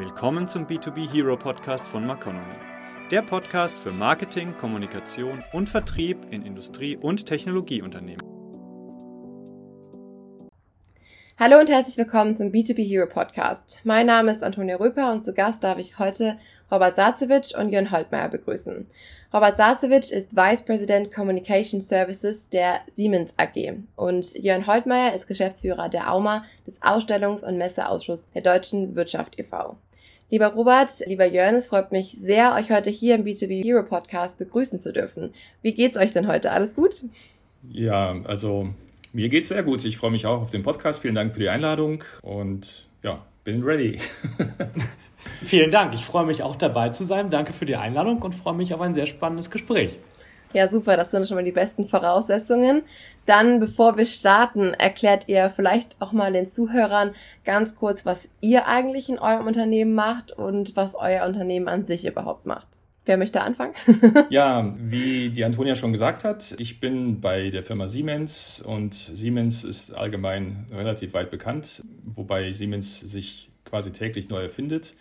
Willkommen zum B2B Hero Podcast von Maconomy. Der Podcast für Marketing, Kommunikation und Vertrieb in Industrie- und Technologieunternehmen. Hallo und herzlich willkommen zum B2B Hero Podcast. Mein Name ist Antonia Röper und zu Gast darf ich heute Robert Sazewitsch und Jörn Holtmeier begrüßen. Robert Sazewitsch ist Vice President Communication Services der Siemens AG und Jörn Holtmeier ist Geschäftsführer der AUMA des Ausstellungs- und Messeausschusses der Deutschen Wirtschaft e.V. Lieber Robert, lieber Jörn, es freut mich sehr, euch heute hier im B2B Hero Podcast begrüßen zu dürfen. Wie geht's euch denn heute? Alles gut? Ja, also mir geht's sehr gut. Ich freue mich auch auf den Podcast. Vielen Dank für die Einladung und ja, bin ready. Vielen Dank. Ich freue mich auch dabei zu sein. Danke für die Einladung und freue mich auf ein sehr spannendes Gespräch. Ja, super, das sind schon mal die besten Voraussetzungen. Dann, bevor wir starten, erklärt ihr vielleicht auch mal den Zuhörern ganz kurz, was ihr eigentlich in eurem Unternehmen macht und was euer Unternehmen an sich überhaupt macht. Wer möchte anfangen? ja, wie die Antonia schon gesagt hat, ich bin bei der Firma Siemens und Siemens ist allgemein relativ weit bekannt, wobei Siemens sich quasi täglich neu erfindet.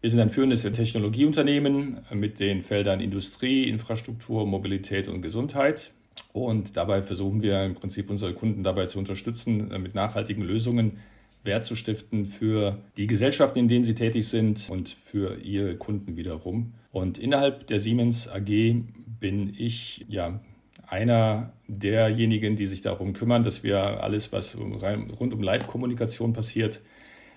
Wir sind ein führendes Technologieunternehmen mit den Feldern Industrie, Infrastruktur, Mobilität und Gesundheit. Und dabei versuchen wir im Prinzip unsere Kunden dabei zu unterstützen, mit nachhaltigen Lösungen Wert zu stiften für die Gesellschaften, in denen sie tätig sind und für ihre Kunden wiederum. Und innerhalb der Siemens AG bin ich ja einer derjenigen, die sich darum kümmern, dass wir alles, was rund um Live-Kommunikation passiert,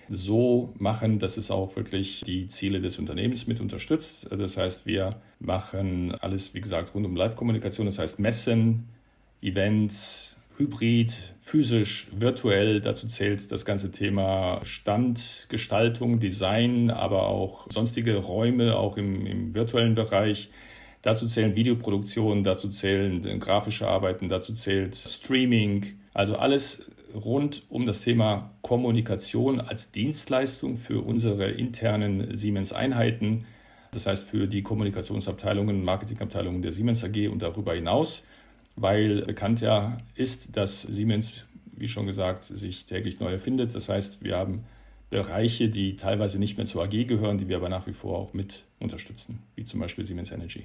so machen, dass es auch wirklich die Ziele des Unternehmens mit unterstützt. Das heißt, wir machen alles, wie gesagt, rund um Live-Kommunikation, das heißt Messen, Events, Hybrid, physisch, virtuell. Dazu zählt das ganze Thema Standgestaltung, Design, aber auch sonstige Räume, auch im, im virtuellen Bereich. Dazu zählen Videoproduktionen, dazu zählen grafische Arbeiten, dazu zählt Streaming. Also alles rund um das Thema Kommunikation als Dienstleistung für unsere internen Siemens-Einheiten. Das heißt für die Kommunikationsabteilungen, Marketingabteilungen der Siemens AG und darüber hinaus weil bekannt ja ist, dass Siemens, wie schon gesagt, sich täglich neu erfindet. Das heißt, wir haben Bereiche, die teilweise nicht mehr zur AG gehören, die wir aber nach wie vor auch mit unterstützen, wie zum Beispiel Siemens Energy.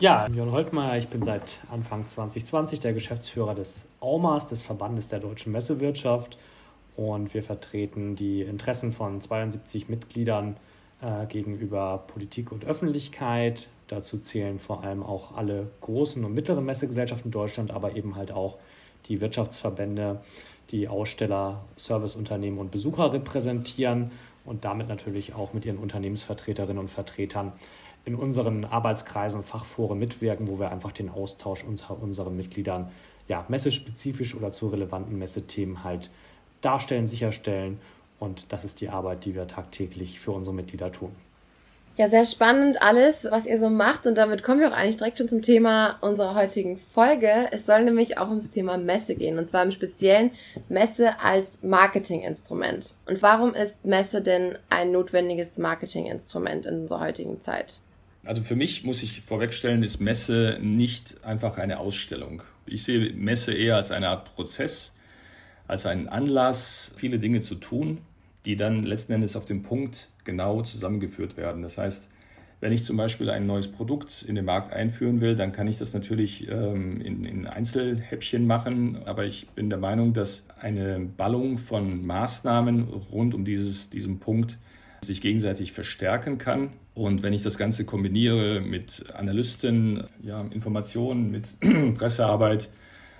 Ja, Jörn Holtmeier, ich bin seit Anfang 2020 der Geschäftsführer des AUMAS, des Verbandes der deutschen Messewirtschaft. Und wir vertreten die Interessen von 72 Mitgliedern äh, gegenüber Politik und Öffentlichkeit, Dazu zählen vor allem auch alle großen und mittleren Messegesellschaften in Deutschland, aber eben halt auch die Wirtschaftsverbände, die Aussteller, Serviceunternehmen und Besucher repräsentieren und damit natürlich auch mit ihren Unternehmensvertreterinnen und Vertretern in unseren Arbeitskreisen und Fachforen mitwirken, wo wir einfach den Austausch unter unseren Mitgliedern ja, messespezifisch oder zu relevanten Messethemen halt darstellen, sicherstellen. Und das ist die Arbeit, die wir tagtäglich für unsere Mitglieder tun. Ja, sehr spannend alles, was ihr so macht. Und damit kommen wir auch eigentlich direkt schon zum Thema unserer heutigen Folge. Es soll nämlich auch ums Thema Messe gehen. Und zwar im Speziellen Messe als Marketinginstrument. Und warum ist Messe denn ein notwendiges Marketinginstrument in unserer heutigen Zeit? Also für mich muss ich vorwegstellen, ist Messe nicht einfach eine Ausstellung. Ich sehe Messe eher als eine Art Prozess, als einen Anlass, viele Dinge zu tun, die dann letzten Endes auf den Punkt genau zusammengeführt werden. Das heißt, wenn ich zum Beispiel ein neues Produkt in den Markt einführen will, dann kann ich das natürlich ähm, in, in, Einzelhäppchen machen. Aber ich bin der Meinung, dass eine Ballung von Maßnahmen rund um dieses, diesen Punkt sich gegenseitig verstärken kann. Und wenn ich das Ganze kombiniere mit Analysten, ja, Informationen, mit Pressearbeit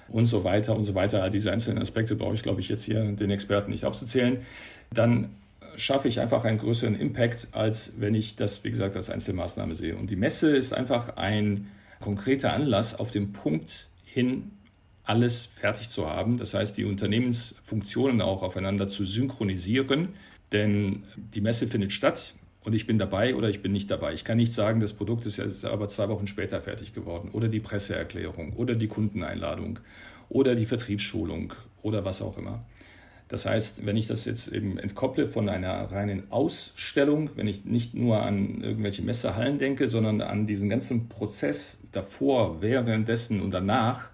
und so weiter und so weiter, all diese einzelnen Aspekte brauche ich, glaube ich, jetzt hier den Experten nicht aufzuzählen, dann schaffe ich einfach einen größeren Impact, als wenn ich das, wie gesagt, als Einzelmaßnahme sehe. Und die Messe ist einfach ein konkreter Anlass, auf den Punkt hin alles fertig zu haben. Das heißt, die Unternehmensfunktionen auch aufeinander zu synchronisieren. Denn die Messe findet statt und ich bin dabei oder ich bin nicht dabei. Ich kann nicht sagen, das Produkt ist jetzt aber zwei Wochen später fertig geworden oder die Presseerklärung oder die Kundeneinladung oder die Vertriebsschulung oder was auch immer. Das heißt, wenn ich das jetzt eben entkopple von einer reinen Ausstellung, wenn ich nicht nur an irgendwelche Messehallen denke, sondern an diesen ganzen Prozess davor, währenddessen und danach,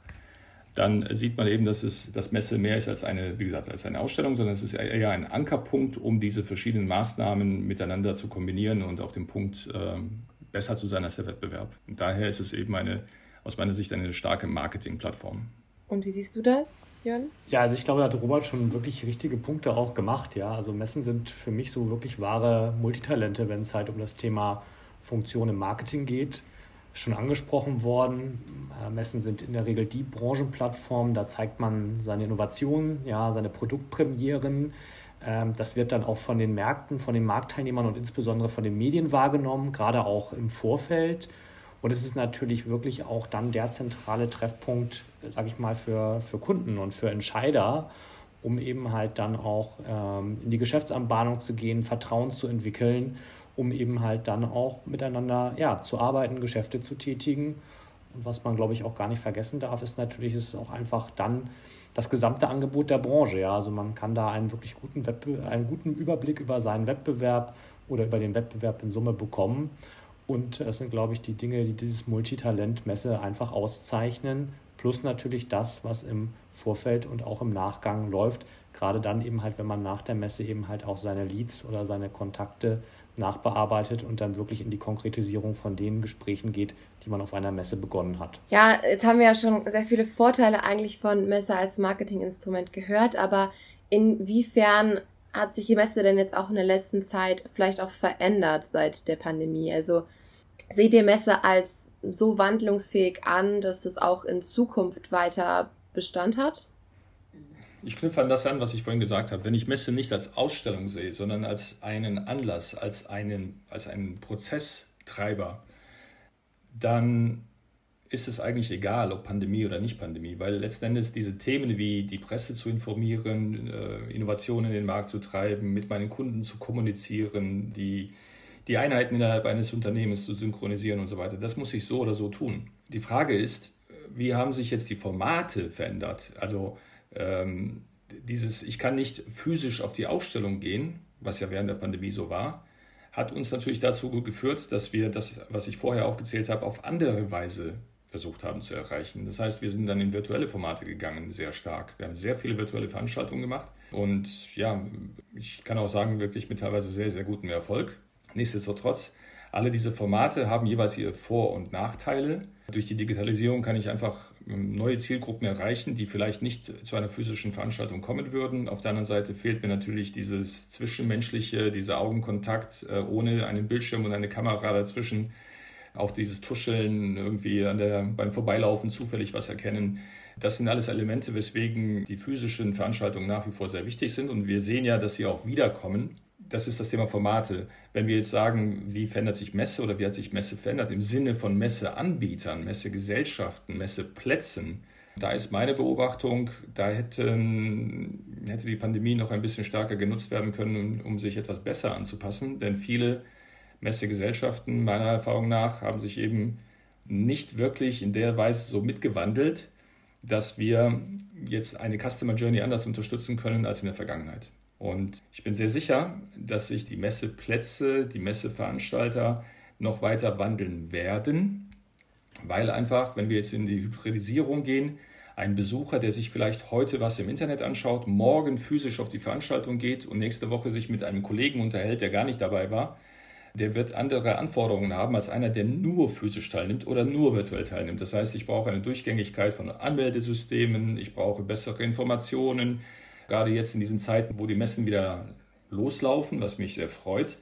dann sieht man eben, dass es das Messe mehr ist als eine, wie gesagt, als eine Ausstellung, sondern es ist eher ein Ankerpunkt, um diese verschiedenen Maßnahmen miteinander zu kombinieren und auf dem Punkt ähm, besser zu sein als der Wettbewerb. Und daher ist es eben eine, aus meiner Sicht eine starke Marketingplattform. Und wie siehst du das, Jörn? Ja, also ich glaube, da hat Robert schon wirklich richtige Punkte auch gemacht. Ja, also Messen sind für mich so wirklich wahre Multitalente, wenn es halt um das Thema Funktion im Marketing geht. Schon angesprochen worden. Äh, Messen sind in der Regel die Branchenplattform. Da zeigt man seine Innovationen, ja, seine Produktpremieren. Ähm, das wird dann auch von den Märkten, von den Marktteilnehmern und insbesondere von den Medien wahrgenommen, gerade auch im Vorfeld. Und es ist natürlich wirklich auch dann der zentrale Treffpunkt, sage ich mal, für, für Kunden und für Entscheider, um eben halt dann auch ähm, in die Geschäftsanbahnung zu gehen, Vertrauen zu entwickeln, um eben halt dann auch miteinander ja, zu arbeiten, Geschäfte zu tätigen. Und was man, glaube ich, auch gar nicht vergessen darf, ist natürlich, ist es auch einfach dann das gesamte Angebot der Branche. Ja. Also man kann da einen wirklich guten, Wettbe einen guten Überblick über seinen Wettbewerb oder über den Wettbewerb in Summe bekommen. Und das sind, glaube ich, die Dinge, die dieses Multitalent-Messe einfach auszeichnen. Plus natürlich das, was im Vorfeld und auch im Nachgang läuft. Gerade dann eben halt, wenn man nach der Messe eben halt auch seine Leads oder seine Kontakte nachbearbeitet und dann wirklich in die Konkretisierung von den Gesprächen geht, die man auf einer Messe begonnen hat. Ja, jetzt haben wir ja schon sehr viele Vorteile eigentlich von Messe als Marketinginstrument gehört, aber inwiefern hat sich die Messe denn jetzt auch in der letzten Zeit vielleicht auch verändert seit der Pandemie? Also seht ihr Messe als so wandlungsfähig an, dass das auch in Zukunft weiter Bestand hat? Ich knüpfe an das an, was ich vorhin gesagt habe. Wenn ich Messe nicht als Ausstellung sehe, sondern als einen Anlass, als einen, als einen Prozesstreiber, dann ist es eigentlich egal, ob Pandemie oder nicht Pandemie, weil letzten Endes diese Themen wie die Presse zu informieren, äh, Innovationen in den Markt zu treiben, mit meinen Kunden zu kommunizieren, die, die Einheiten innerhalb eines Unternehmens zu synchronisieren und so weiter, das muss ich so oder so tun. Die Frage ist, wie haben sich jetzt die Formate verändert? Also ähm, dieses, ich kann nicht physisch auf die Ausstellung gehen, was ja während der Pandemie so war, hat uns natürlich dazu geführt, dass wir das, was ich vorher aufgezählt habe, auf andere Weise versucht haben zu erreichen. Das heißt, wir sind dann in virtuelle Formate gegangen, sehr stark. Wir haben sehr viele virtuelle Veranstaltungen gemacht und ja, ich kann auch sagen, wirklich mit teilweise sehr, sehr gutem Erfolg. Nichtsdestotrotz, alle diese Formate haben jeweils ihre Vor- und Nachteile. Durch die Digitalisierung kann ich einfach neue Zielgruppen erreichen, die vielleicht nicht zu einer physischen Veranstaltung kommen würden. Auf der anderen Seite fehlt mir natürlich dieses Zwischenmenschliche, dieser Augenkontakt äh, ohne einen Bildschirm und eine Kamera dazwischen auch dieses Tuscheln, irgendwie der, beim Vorbeilaufen zufällig was erkennen. Das sind alles Elemente, weswegen die physischen Veranstaltungen nach wie vor sehr wichtig sind. Und wir sehen ja, dass sie auch wiederkommen. Das ist das Thema Formate. Wenn wir jetzt sagen, wie verändert sich Messe oder wie hat sich Messe verändert im Sinne von Messeanbietern, Messegesellschaften, Messeplätzen, da ist meine Beobachtung, da hätten, hätte die Pandemie noch ein bisschen stärker genutzt werden können, um sich etwas besser anzupassen. Denn viele Messegesellschaften meiner Erfahrung nach haben sich eben nicht wirklich in der Weise so mitgewandelt, dass wir jetzt eine Customer Journey anders unterstützen können als in der Vergangenheit. Und ich bin sehr sicher, dass sich die Messeplätze, die Messeveranstalter noch weiter wandeln werden, weil einfach, wenn wir jetzt in die Hybridisierung gehen, ein Besucher, der sich vielleicht heute was im Internet anschaut, morgen physisch auf die Veranstaltung geht und nächste Woche sich mit einem Kollegen unterhält, der gar nicht dabei war, der wird andere Anforderungen haben als einer, der nur physisch teilnimmt oder nur virtuell teilnimmt. Das heißt, ich brauche eine Durchgängigkeit von Anmeldesystemen, ich brauche bessere Informationen. Gerade jetzt in diesen Zeiten, wo die Messen wieder loslaufen, was mich sehr freut,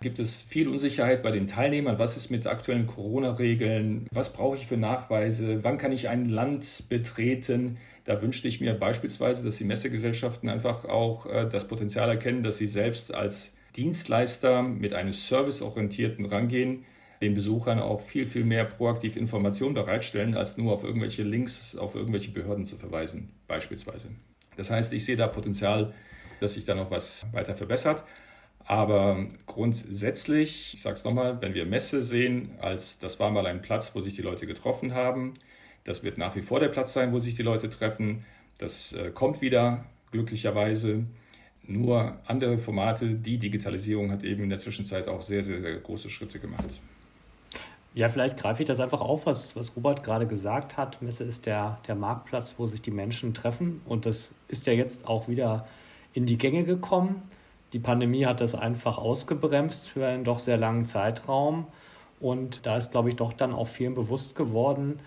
gibt es viel Unsicherheit bei den Teilnehmern. Was ist mit aktuellen Corona-Regeln? Was brauche ich für Nachweise? Wann kann ich ein Land betreten? Da wünschte ich mir beispielsweise, dass die Messegesellschaften einfach auch äh, das Potenzial erkennen, dass sie selbst als Dienstleister mit einem serviceorientierten Rangehen den Besuchern auch viel, viel mehr proaktiv Informationen bereitstellen, als nur auf irgendwelche Links, auf irgendwelche Behörden zu verweisen, beispielsweise. Das heißt, ich sehe da Potenzial, dass sich da noch was weiter verbessert. Aber grundsätzlich, ich sage es nochmal, wenn wir Messe sehen, als das war mal ein Platz, wo sich die Leute getroffen haben, das wird nach wie vor der Platz sein, wo sich die Leute treffen. Das äh, kommt wieder, glücklicherweise nur andere Formate. Die Digitalisierung hat eben in der Zwischenzeit auch sehr, sehr, sehr große Schritte gemacht. Ja, vielleicht greife ich das einfach auf, was, was Robert gerade gesagt hat. Messe ist der, der Marktplatz, wo sich die Menschen treffen. Und das ist ja jetzt auch wieder in die Gänge gekommen. Die Pandemie hat das einfach ausgebremst für einen doch sehr langen Zeitraum. Und da ist, glaube ich, doch dann auch vielen bewusst geworden,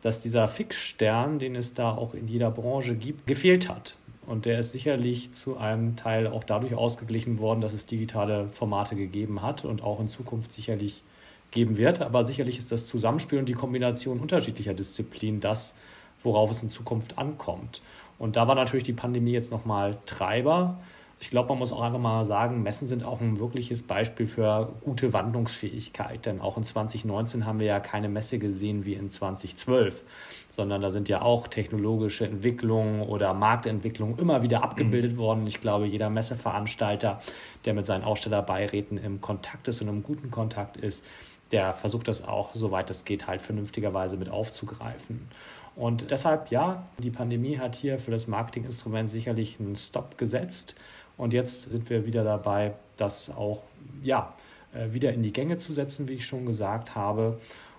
dass dieser Fixstern, den es da auch in jeder Branche gibt, gefehlt hat. Und der ist sicherlich zu einem Teil auch dadurch ausgeglichen worden, dass es digitale Formate gegeben hat und auch in Zukunft sicherlich geben wird. Aber sicherlich ist das Zusammenspiel und die Kombination unterschiedlicher Disziplinen das, worauf es in Zukunft ankommt. Und da war natürlich die Pandemie jetzt nochmal Treiber. Ich glaube, man muss auch einfach mal sagen, Messen sind auch ein wirkliches Beispiel für gute Wandlungsfähigkeit. Denn auch in 2019 haben wir ja keine Messe gesehen wie in 2012, sondern da sind ja auch technologische Entwicklungen oder Marktentwicklungen immer wieder abgebildet mhm. worden. Ich glaube, jeder Messeveranstalter, der mit seinen Ausstellerbeiräten im Kontakt ist und im guten Kontakt ist, der versucht das auch, soweit es geht, halt vernünftigerweise mit aufzugreifen. Und deshalb, ja, die Pandemie hat hier für das Marketinginstrument sicherlich einen Stop gesetzt. Und jetzt sind wir wieder dabei, das auch, ja, äh, wieder in die Gänge zu setzen, wie ich schon gesagt habe.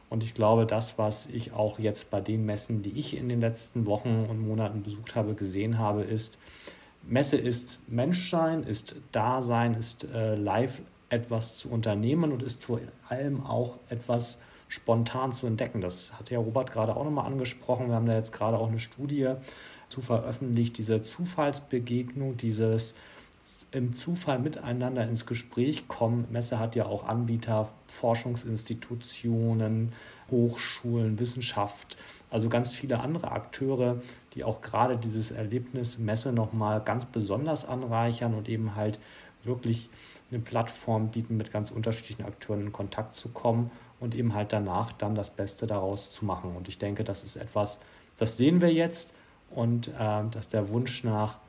Und ich glaube, das, was ich auch jetzt bei den Messen, die ich in den letzten Wochen und Monaten besucht habe, gesehen habe, ist, Messe ist Menschsein, ist Dasein, ist äh, live etwas zu unternehmen und ist vor allem auch etwas spontan zu entdecken. Das hat ja Robert gerade auch nochmal angesprochen. Wir haben da jetzt gerade auch eine Studie zu veröffentlicht, diese Zufallsbegegnung, dieses im Zufall miteinander ins Gespräch kommen. Messe hat ja auch Anbieter, Forschungsinstitutionen, Hochschulen, Wissenschaft, also ganz viele andere Akteure, die auch gerade dieses Erlebnis Messe nochmal ganz besonders anreichern und eben halt wirklich eine Plattform bieten, mit ganz unterschiedlichen Akteuren in Kontakt zu kommen und eben halt danach dann das Beste daraus zu machen. Und ich denke, das ist etwas, das sehen wir jetzt und äh, dass der Wunsch nach,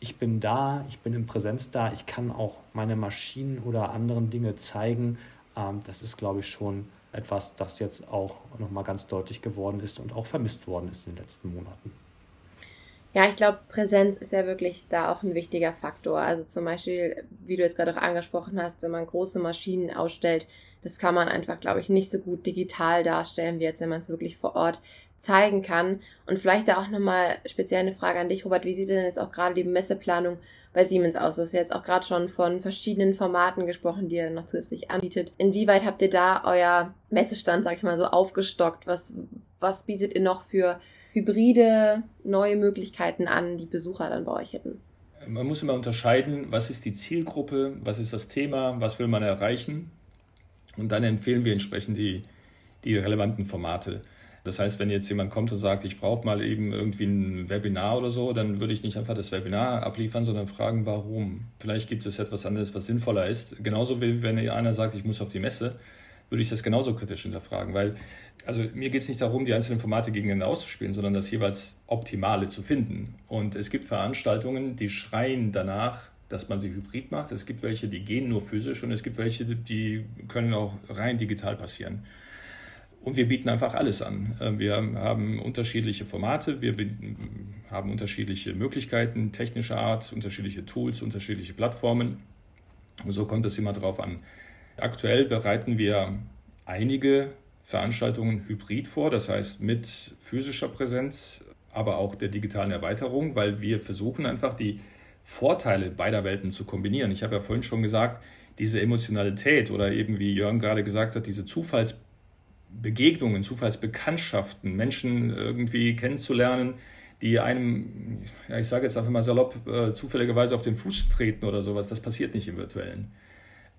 ich bin da, ich bin in Präsenz da, ich kann auch meine Maschinen oder anderen Dinge zeigen, äh, das ist, glaube ich, schon etwas, das jetzt auch nochmal ganz deutlich geworden ist und auch vermisst worden ist in den letzten Monaten. Ja, ich glaube, Präsenz ist ja wirklich da auch ein wichtiger Faktor. Also zum Beispiel, wie du jetzt gerade auch angesprochen hast, wenn man große Maschinen ausstellt, das kann man einfach, glaube ich, nicht so gut digital darstellen, wie jetzt, wenn man es wirklich vor Ort zeigen kann. Und vielleicht da auch nochmal speziell eine Frage an dich, Robert. Wie sieht denn jetzt auch gerade die Messeplanung bei Siemens aus? Du hast jetzt auch gerade schon von verschiedenen Formaten gesprochen, die ihr noch zusätzlich anbietet. Inwieweit habt ihr da euer Messestand, sag ich mal, so aufgestockt? Was, was bietet ihr noch für hybride neue Möglichkeiten an, die Besucher dann bei euch hätten? Man muss immer unterscheiden, was ist die Zielgruppe, was ist das Thema, was will man erreichen. Und dann empfehlen wir entsprechend die, die relevanten Formate. Das heißt, wenn jetzt jemand kommt und sagt, ich brauche mal eben irgendwie ein Webinar oder so, dann würde ich nicht einfach das Webinar abliefern, sondern fragen, warum. Vielleicht gibt es etwas anderes, was sinnvoller ist. Genauso wie wenn einer sagt, ich muss auf die Messe, würde ich das genauso kritisch hinterfragen, weil also mir geht es nicht darum, die einzelnen Formate gegeneinander auszuspielen, sondern das jeweils Optimale zu finden. Und es gibt Veranstaltungen, die schreien danach, dass man sie hybrid macht. Es gibt welche, die gehen nur physisch und es gibt welche, die können auch rein digital passieren. Und wir bieten einfach alles an. Äh, wir haben unterschiedliche Formate, wir haben unterschiedliche Möglichkeiten technischer Art, unterschiedliche Tools, unterschiedliche Plattformen. Und so kommt es immer darauf an. Aktuell bereiten wir einige Veranstaltungen hybrid vor, das heißt mit physischer Präsenz, aber auch der digitalen Erweiterung, weil wir versuchen einfach die Vorteile beider Welten zu kombinieren. Ich habe ja vorhin schon gesagt, diese Emotionalität oder eben wie Jörn gerade gesagt hat, diese Zufallsbegegnungen, Zufallsbekanntschaften, Menschen irgendwie kennenzulernen, die einem, ja, ich sage jetzt einfach mal salopp, äh, zufälligerweise auf den Fuß treten oder sowas, das passiert nicht im virtuellen.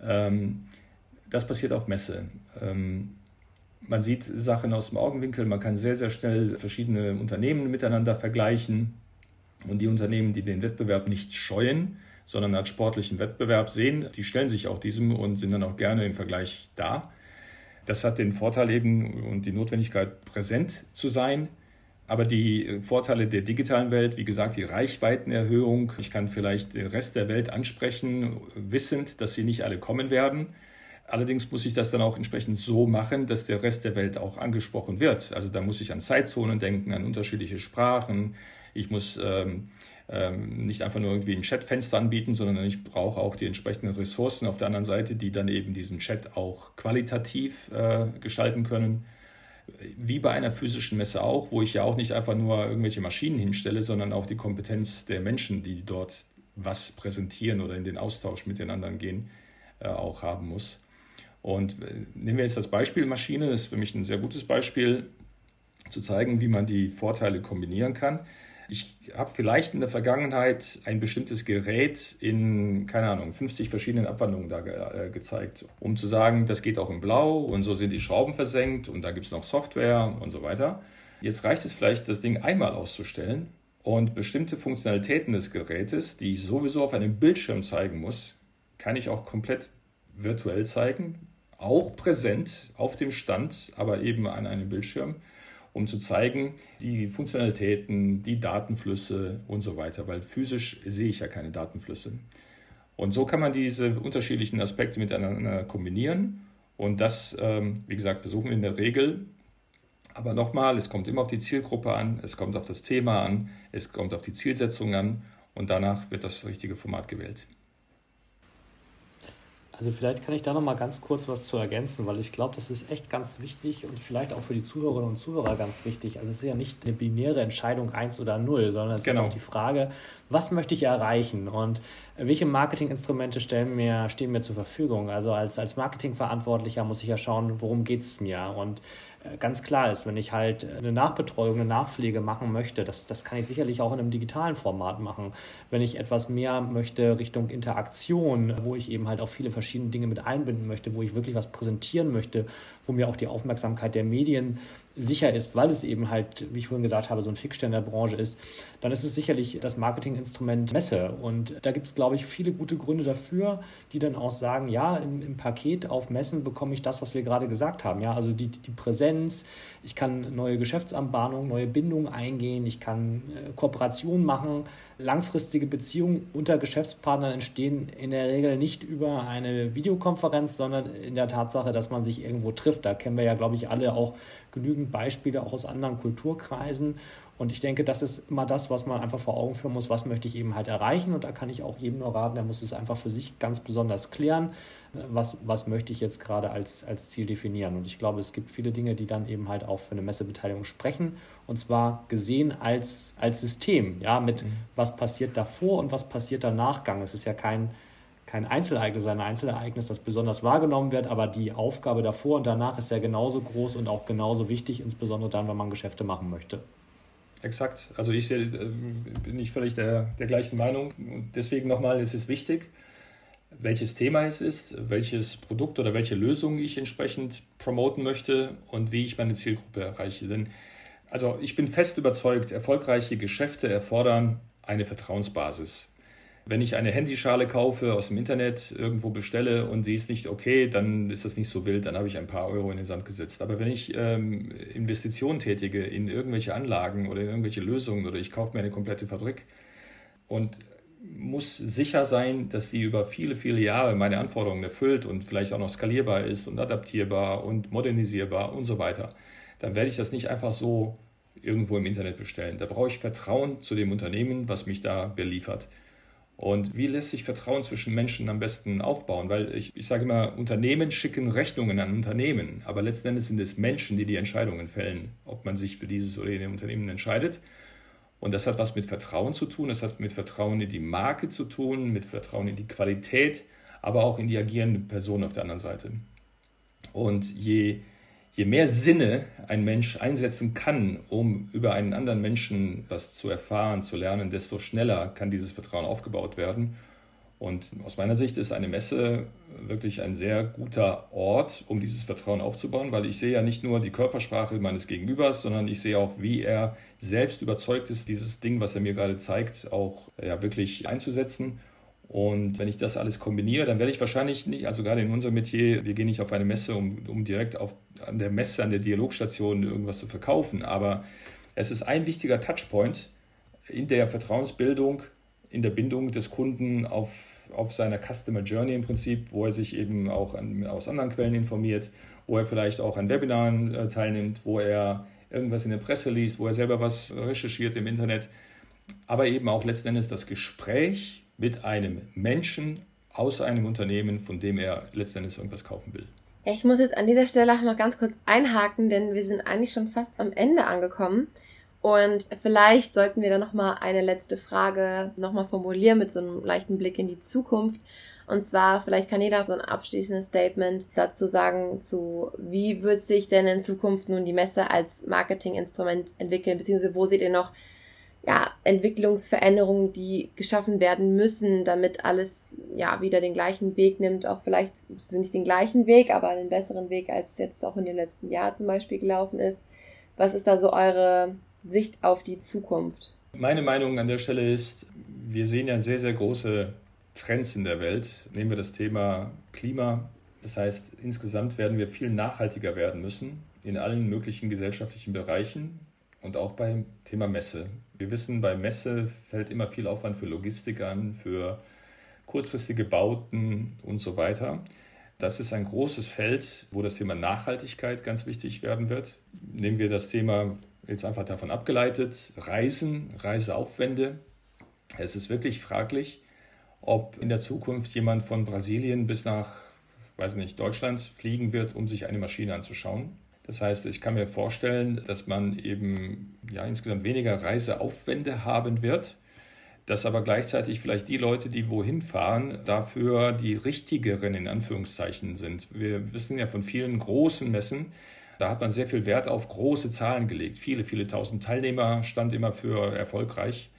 Ähm, das passiert auf Messe. Ähm, man sieht Sachen aus dem Augenwinkel, man kann sehr, sehr schnell verschiedene Unternehmen miteinander vergleichen und die Unternehmen, die den Wettbewerb nicht scheuen, sondern als sportlichen Wettbewerb sehen, die stellen sich auch diesem und sind dann auch gerne im Vergleich da. Das hat den Vorteil eben und die Notwendigkeit, präsent zu sein. Aber die Vorteile der digitalen Welt, wie gesagt, die Reichweitenerhöhung, ich kann vielleicht den Rest der Welt ansprechen, wissend, dass sie nicht alle kommen werden. Allerdings muss ich das dann auch entsprechend so machen, dass der Rest der Welt auch angesprochen wird. Also da muss ich an Zeitzonen denken, an unterschiedliche Sprachen. Ich muss ähm, ähm, nicht einfach nur irgendwie ein Chatfenster anbieten, sondern ich brauche auch die entsprechenden Ressourcen auf der anderen Seite, die dann eben diesen Chat auch qualitativ äh, gestalten können. Wie bei einer physischen Messe auch, wo ich ja auch nicht einfach nur irgendwelche Maschinen hinstelle, sondern auch die Kompetenz der Menschen, die dort was präsentieren oder in den Austausch mit den anderen gehen, äh, auch haben muss. Und äh, nehmen wir jetzt das Beispiel Maschine, ist für mich ein sehr gutes Beispiel, zu zeigen, wie man die Vorteile kombinieren kann. Ich habe vielleicht in der Vergangenheit ein bestimmtes Gerät in, keine Ahnung, 50 verschiedenen Abwandlungen da ge äh, gezeigt, um zu sagen, das geht auch in Blau und so sind die Schrauben versenkt und da gibt es noch Software und so weiter. Jetzt reicht es vielleicht, das Ding einmal auszustellen und bestimmte Funktionalitäten des Gerätes, die ich sowieso auf einem Bildschirm zeigen muss, kann ich auch komplett virtuell zeigen, auch präsent auf dem Stand, aber eben an einem Bildschirm, um zu zeigen, die Funktionalitäten, die Datenflüsse und so weiter, weil physisch sehe ich ja keine Datenflüsse. Und so kann man diese unterschiedlichen Aspekte miteinander kombinieren. Und das, ähm, wie gesagt, versuchen wir in der Regel. Aber nochmal, es kommt immer auf die Zielgruppe an, es kommt auf das Thema an, es kommt auf die Zielsetzung an und danach wird das richtige Format gewählt. Also vielleicht kann ich da noch mal ganz kurz was zu ergänzen, weil ich glaube, das ist echt ganz wichtig und vielleicht auch für die Zuhörerinnen und Zuhörer ganz wichtig. Also es ist ja nicht eine binäre Entscheidung eins oder null, sondern es genau. ist auch die Frage, was möchte ich erreichen und welche Marketinginstrumente stellen mir, stehen mir zur Verfügung. Also als, als Marketingverantwortlicher muss ich ja schauen, worum geht es mir und ganz klar ist, wenn ich halt eine Nachbetreuung, eine Nachpflege machen möchte, das, das kann ich sicherlich auch in einem digitalen Format machen. Wenn ich etwas mehr möchte Richtung Interaktion, wo ich eben halt auch viele verschiedene Dinge mit einbinden möchte, wo ich wirklich was präsentieren möchte, wo mir auch die Aufmerksamkeit der Medien sicher ist, weil es eben halt, wie ich vorhin gesagt habe, so ein Fixstern der Branche ist, dann ist es sicherlich das Marketinginstrument Messe. Und da gibt es, glaube ich, viele gute Gründe dafür, die dann auch sagen, ja, im, im, Paket auf Messen bekomme ich das, was wir gerade gesagt haben. Ja, also die, die Präsenz, ich kann neue Geschäftsanbahnungen, neue Bindungen eingehen, ich kann äh, Kooperationen machen, langfristige Beziehungen unter Geschäftspartnern entstehen in der Regel nicht über eine Videokonferenz, sondern in der Tatsache, dass man sich irgendwo trifft. Da kennen wir ja, glaube ich, alle auch genügend Beispiele auch aus anderen Kulturkreisen. Und ich denke, das ist immer das, was man einfach vor Augen führen muss, was möchte ich eben halt erreichen. Und da kann ich auch jedem nur raten, der muss es einfach für sich ganz besonders klären, was, was möchte ich jetzt gerade als, als Ziel definieren. Und ich glaube, es gibt viele Dinge, die dann eben halt auch für eine Messebeteiligung sprechen. Und zwar gesehen als, als System, ja, mit mhm. was passiert davor und was passiert danach. Es ist ja kein, kein Einzelereignis, ein Einzelereignis, das besonders wahrgenommen wird, aber die Aufgabe davor und danach ist ja genauso groß und auch genauso wichtig, insbesondere dann, wenn man Geschäfte machen möchte. Exakt. Also ich äh, bin ich völlig der, der gleichen Meinung. Deswegen nochmal, es ist wichtig, welches Thema es ist, welches Produkt oder welche Lösung ich entsprechend promoten möchte und wie ich meine Zielgruppe erreiche. Denn also ich bin fest überzeugt, erfolgreiche Geschäfte erfordern eine Vertrauensbasis. Wenn ich eine Handyschale kaufe, aus dem Internet irgendwo bestelle und sie ist nicht okay, dann ist das nicht so wild, dann habe ich ein paar Euro in den Sand gesetzt. Aber wenn ich ähm, Investitionen tätige in irgendwelche Anlagen oder in irgendwelche Lösungen oder ich kaufe mir eine komplette Fabrik und muss sicher sein, dass sie über viele, viele Jahre meine Anforderungen erfüllt und vielleicht auch noch skalierbar ist und adaptierbar und modernisierbar und so weiter, dann werde ich das nicht einfach so irgendwo im Internet bestellen. Da brauche ich Vertrauen zu dem Unternehmen, was mich da beliefert. Und wie lässt sich Vertrauen zwischen Menschen am besten aufbauen? Weil ich, ich sage immer, Unternehmen schicken Rechnungen an Unternehmen, aber letzten Endes sind es Menschen, die die Entscheidungen fällen, ob man sich für dieses oder jenes Unternehmen entscheidet. Und das hat was mit Vertrauen zu tun, das hat mit Vertrauen in die Marke zu tun, mit Vertrauen in die Qualität, aber auch in die agierende Person auf der anderen Seite. Und je je mehr Sinne ein Mensch einsetzen kann, um über einen anderen Menschen was zu erfahren, zu lernen, desto schneller kann dieses Vertrauen aufgebaut werden. Und aus meiner Sicht ist eine Messe wirklich ein sehr guter Ort, um dieses Vertrauen aufzubauen, weil ich sehe ja nicht nur die Körpersprache meines Gegenübers, sondern ich sehe auch, wie er selbst überzeugt ist, dieses Ding, was er mir gerade zeigt, auch ja, wirklich einzusetzen. Und wenn ich das alles kombiniere, dann werde ich wahrscheinlich nicht, also gerade in unserem Metier, wir gehen nicht auf eine Messe, um, um direkt auf, an der Messe, an der Dialogstation irgendwas zu verkaufen. Aber es ist ein wichtiger Touchpoint in der Vertrauensbildung, in der Bindung des Kunden auf, auf seiner Customer Journey im Prinzip, wo er sich eben auch an, aus anderen Quellen informiert, wo er vielleicht auch an Webinaren äh, teilnimmt, wo er irgendwas in der Presse liest, wo er selber was recherchiert im Internet aber eben auch letzten Endes das Gespräch mit einem Menschen aus einem Unternehmen, von dem er letzten Endes irgendwas kaufen will. Ich muss jetzt an dieser Stelle auch noch ganz kurz einhaken, denn wir sind eigentlich schon fast am Ende angekommen. Und vielleicht sollten wir da nochmal eine letzte Frage nochmal formulieren mit so einem leichten Blick in die Zukunft. Und zwar, vielleicht kann jeder so ein abschließendes Statement dazu sagen, zu wie wird sich denn in Zukunft nun die Messe als Marketinginstrument entwickeln, beziehungsweise wo seht ihr noch ja, Entwicklungsveränderungen, die geschaffen werden müssen, damit alles ja wieder den gleichen Weg nimmt, auch vielleicht nicht den gleichen Weg, aber einen besseren Weg, als jetzt auch in den letzten Jahren zum Beispiel gelaufen ist. Was ist da so eure Sicht auf die Zukunft? Meine Meinung an der Stelle ist, wir sehen ja sehr, sehr große Trends in der Welt. Nehmen wir das Thema Klima. Das heißt, insgesamt werden wir viel nachhaltiger werden müssen in allen möglichen gesellschaftlichen Bereichen und auch beim Thema Messe. Wir wissen, bei Messe fällt immer viel Aufwand für Logistik an, für kurzfristige Bauten und so weiter. Das ist ein großes Feld, wo das Thema Nachhaltigkeit ganz wichtig werden wird. Nehmen wir das Thema jetzt einfach davon abgeleitet, Reisen, Reiseaufwände. Es ist wirklich fraglich, ob in der Zukunft jemand von Brasilien bis nach, weiß nicht, Deutschland fliegen wird, um sich eine Maschine anzuschauen. Das heißt, ich kann mir vorstellen, dass man eben ja, insgesamt weniger Reiseaufwände haben wird, dass aber gleichzeitig vielleicht die Leute, die wohin fahren, dafür die richtigeren in Anführungszeichen sind. Wir wissen ja von vielen großen Messen, da hat man sehr viel Wert auf große Zahlen gelegt. Viele, viele tausend Teilnehmer stand immer für erfolgreich.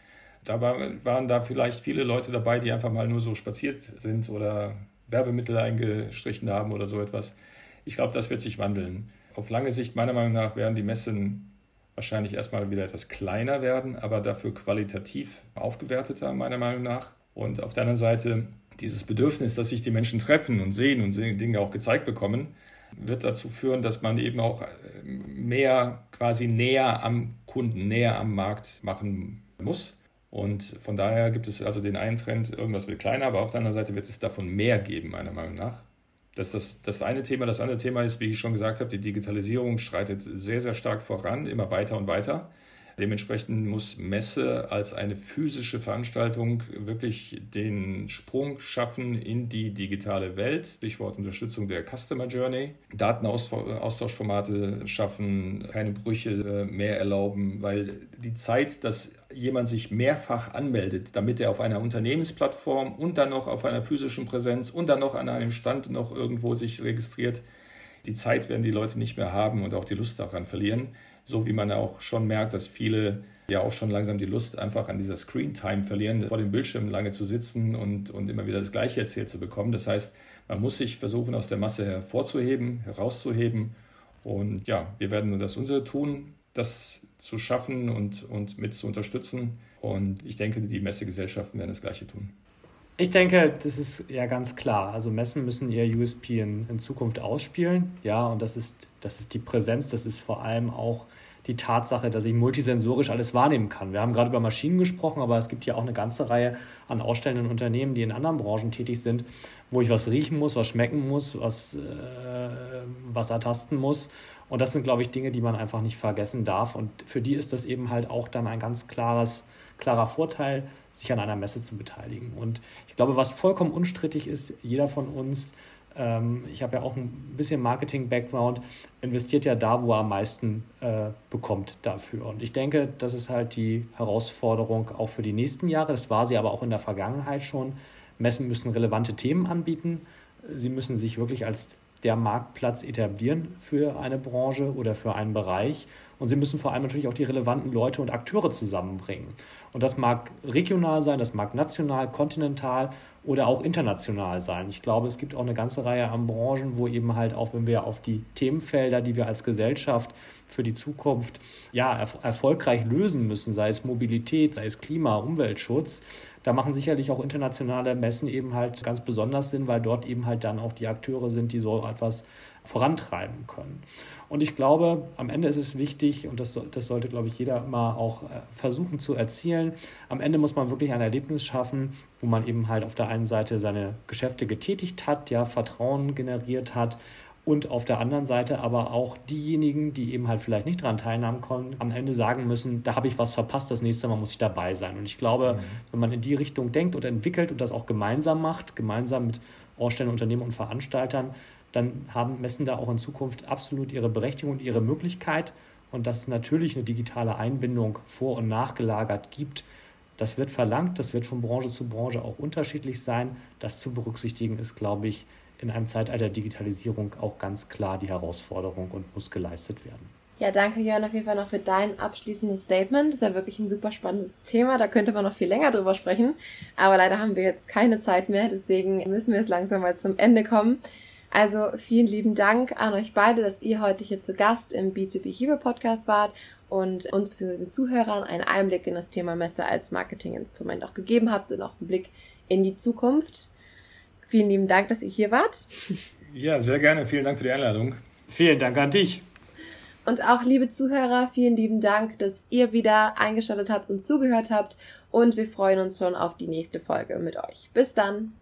Da waren da vielleicht viele Leute dabei, die einfach mal nur so spaziert sind oder Werbemittel eingestrichen haben oder so etwas. Ich glaube, das wird sich wandeln auf lange Sicht, meiner Meinung nach, werden die Messen wahrscheinlich erstmal wieder etwas kleiner werden, aber dafür qualitativ aufgewerteter, meiner Meinung nach. Und auf der anderen Seite dieses Bedürfnis, dass sich die Menschen treffen und sehen und Dinge auch gezeigt bekommen, wird dazu führen, dass man eben auch äh, mehr quasi näher am Kunden, näher am Markt machen muss. Und von daher gibt es also den einen Trend, irgendwas wird kleiner, aber auf der anderen Seite wird es davon mehr geben, meiner Meinung nach. Das ist das, das eine Thema. Das andere Thema ist, wie ich schon gesagt habe, die Digitalisierung streitet sehr, sehr stark voran, immer weiter und weiter. Dementsprechend muss Messe als eine physische Veranstaltung wirklich den Sprung schaffen in die digitale Welt. Stichwort Unterstützung der Customer Journey. Datenaustauschformate schaffen, keine Brüche äh, mehr erlauben, weil die Zeit, dass jemand sich mehrfach anmeldet, damit er auf einer Unternehmensplattform und dann noch auf einer physischen Präsenz und dann noch an einem Stand noch irgendwo sich registriert, die Zeit werden die Leute nicht mehr haben und auch die Lust daran verlieren. So wie man auch schon merkt, dass viele ja auch schon langsam die Lust einfach an dieser Screen-Time verlieren, vor dem Bildschirm lange zu sitzen und, und immer wieder das Gleiche erzählt zu bekommen. Das heißt, man muss sich versuchen, aus der Masse hervorzuheben, herauszuheben. Und ja, wir werden das unsere tun, das zu schaffen und, und mit zu unterstützen. Und ich denke, die Messegesellschaften werden das Gleiche tun. Ich denke, das ist ja ganz klar. Also Messen müssen ihr USP in, in Zukunft ausspielen. Ja, und das ist, das ist die Präsenz, das ist vor allem auch die Tatsache, dass ich multisensorisch alles wahrnehmen kann. Wir haben gerade über Maschinen gesprochen, aber es gibt ja auch eine ganze Reihe an ausstellenden Unternehmen, die in anderen Branchen tätig sind, wo ich was riechen muss, was schmecken muss, was, äh, was ertasten muss. Und das sind, glaube ich, Dinge, die man einfach nicht vergessen darf. Und für die ist das eben halt auch dann ein ganz klares, klarer Vorteil, sich an einer Messe zu beteiligen. Und ich glaube, was vollkommen unstrittig ist, jeder von uns ähm, ich habe ja auch ein bisschen Marketing-Background, investiert ja da, wo er am meisten äh, bekommt dafür. Und ich denke, das ist halt die Herausforderung auch für die nächsten Jahre. Das war sie aber auch in der Vergangenheit schon. Messen müssen relevante Themen anbieten. Sie müssen sich wirklich als der Marktplatz etablieren für eine Branche oder für einen Bereich. Und sie müssen vor allem natürlich auch die relevanten Leute und Akteure zusammenbringen. Und das mag regional sein, das mag national, kontinental oder auch international sein. Ich glaube, es gibt auch eine ganze Reihe an Branchen, wo eben halt auch, wenn wir auf die Themenfelder, die wir als Gesellschaft für die Zukunft ja, er erfolgreich lösen müssen, sei es Mobilität, sei es Klima, Umweltschutz, da machen sicherlich auch internationale Messen eben halt ganz besonders Sinn, weil dort eben halt dann auch die Akteure sind, die so etwas vorantreiben können. Und ich glaube, am Ende ist es wichtig, und das, das sollte, glaube ich, jeder immer auch äh, versuchen zu erzielen, am Ende muss man wirklich ein Erlebnis schaffen, wo man eben halt auf der einen Seite seine Geschäfte getätigt hat, ja, Vertrauen generiert hat und auf der anderen Seite aber auch diejenigen, die eben halt vielleicht nicht daran teilnehmen konnten, am Ende sagen müssen, da habe ich was verpasst, das nächste Mal muss ich dabei sein. Und ich glaube, mhm. wenn man in die Richtung denkt und entwickelt und das auch gemeinsam macht, gemeinsam mit Ausstellern, Unternehmen und Veranstaltern, dann haben Messen da auch in Zukunft absolut ihre Berechtigung und ihre Möglichkeit. Und dass es natürlich eine digitale Einbindung vor- und nachgelagert gibt, das wird verlangt, das wird von Branche zu Branche auch unterschiedlich sein. Das zu berücksichtigen ist, glaube ich, in einem Zeitalter Digitalisierung auch ganz klar die Herausforderung und muss geleistet werden. Ja, danke Jörn auf jeden Fall noch für dein abschließendes Statement. Das ist ja wirklich ein super spannendes Thema. Da könnte man noch viel länger drüber sprechen. Aber leider haben wir jetzt keine Zeit mehr. Deswegen müssen wir jetzt langsam mal zum Ende kommen. Also vielen lieben Dank an euch beide, dass ihr heute hier zu Gast im B2B Hero Podcast wart und uns bzw. den Zuhörern einen Einblick in das Thema Messe als Marketinginstrument auch gegeben habt und auch einen Blick in die Zukunft. Vielen lieben Dank, dass ihr hier wart. Ja, sehr gerne. Vielen Dank für die Einladung. Vielen Dank an dich. Und auch liebe Zuhörer, vielen lieben Dank, dass ihr wieder eingeschaltet habt und zugehört habt. Und wir freuen uns schon auf die nächste Folge mit euch. Bis dann.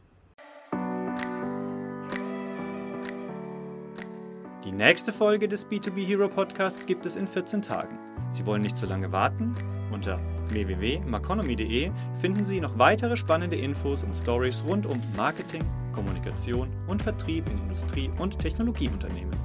Nächste Folge des B2B Hero Podcasts gibt es in 14 Tagen. Sie wollen nicht zu lange warten? Unter www.maconomy.de finden Sie noch weitere spannende Infos und Stories rund um Marketing, Kommunikation und Vertrieb in Industrie- und Technologieunternehmen.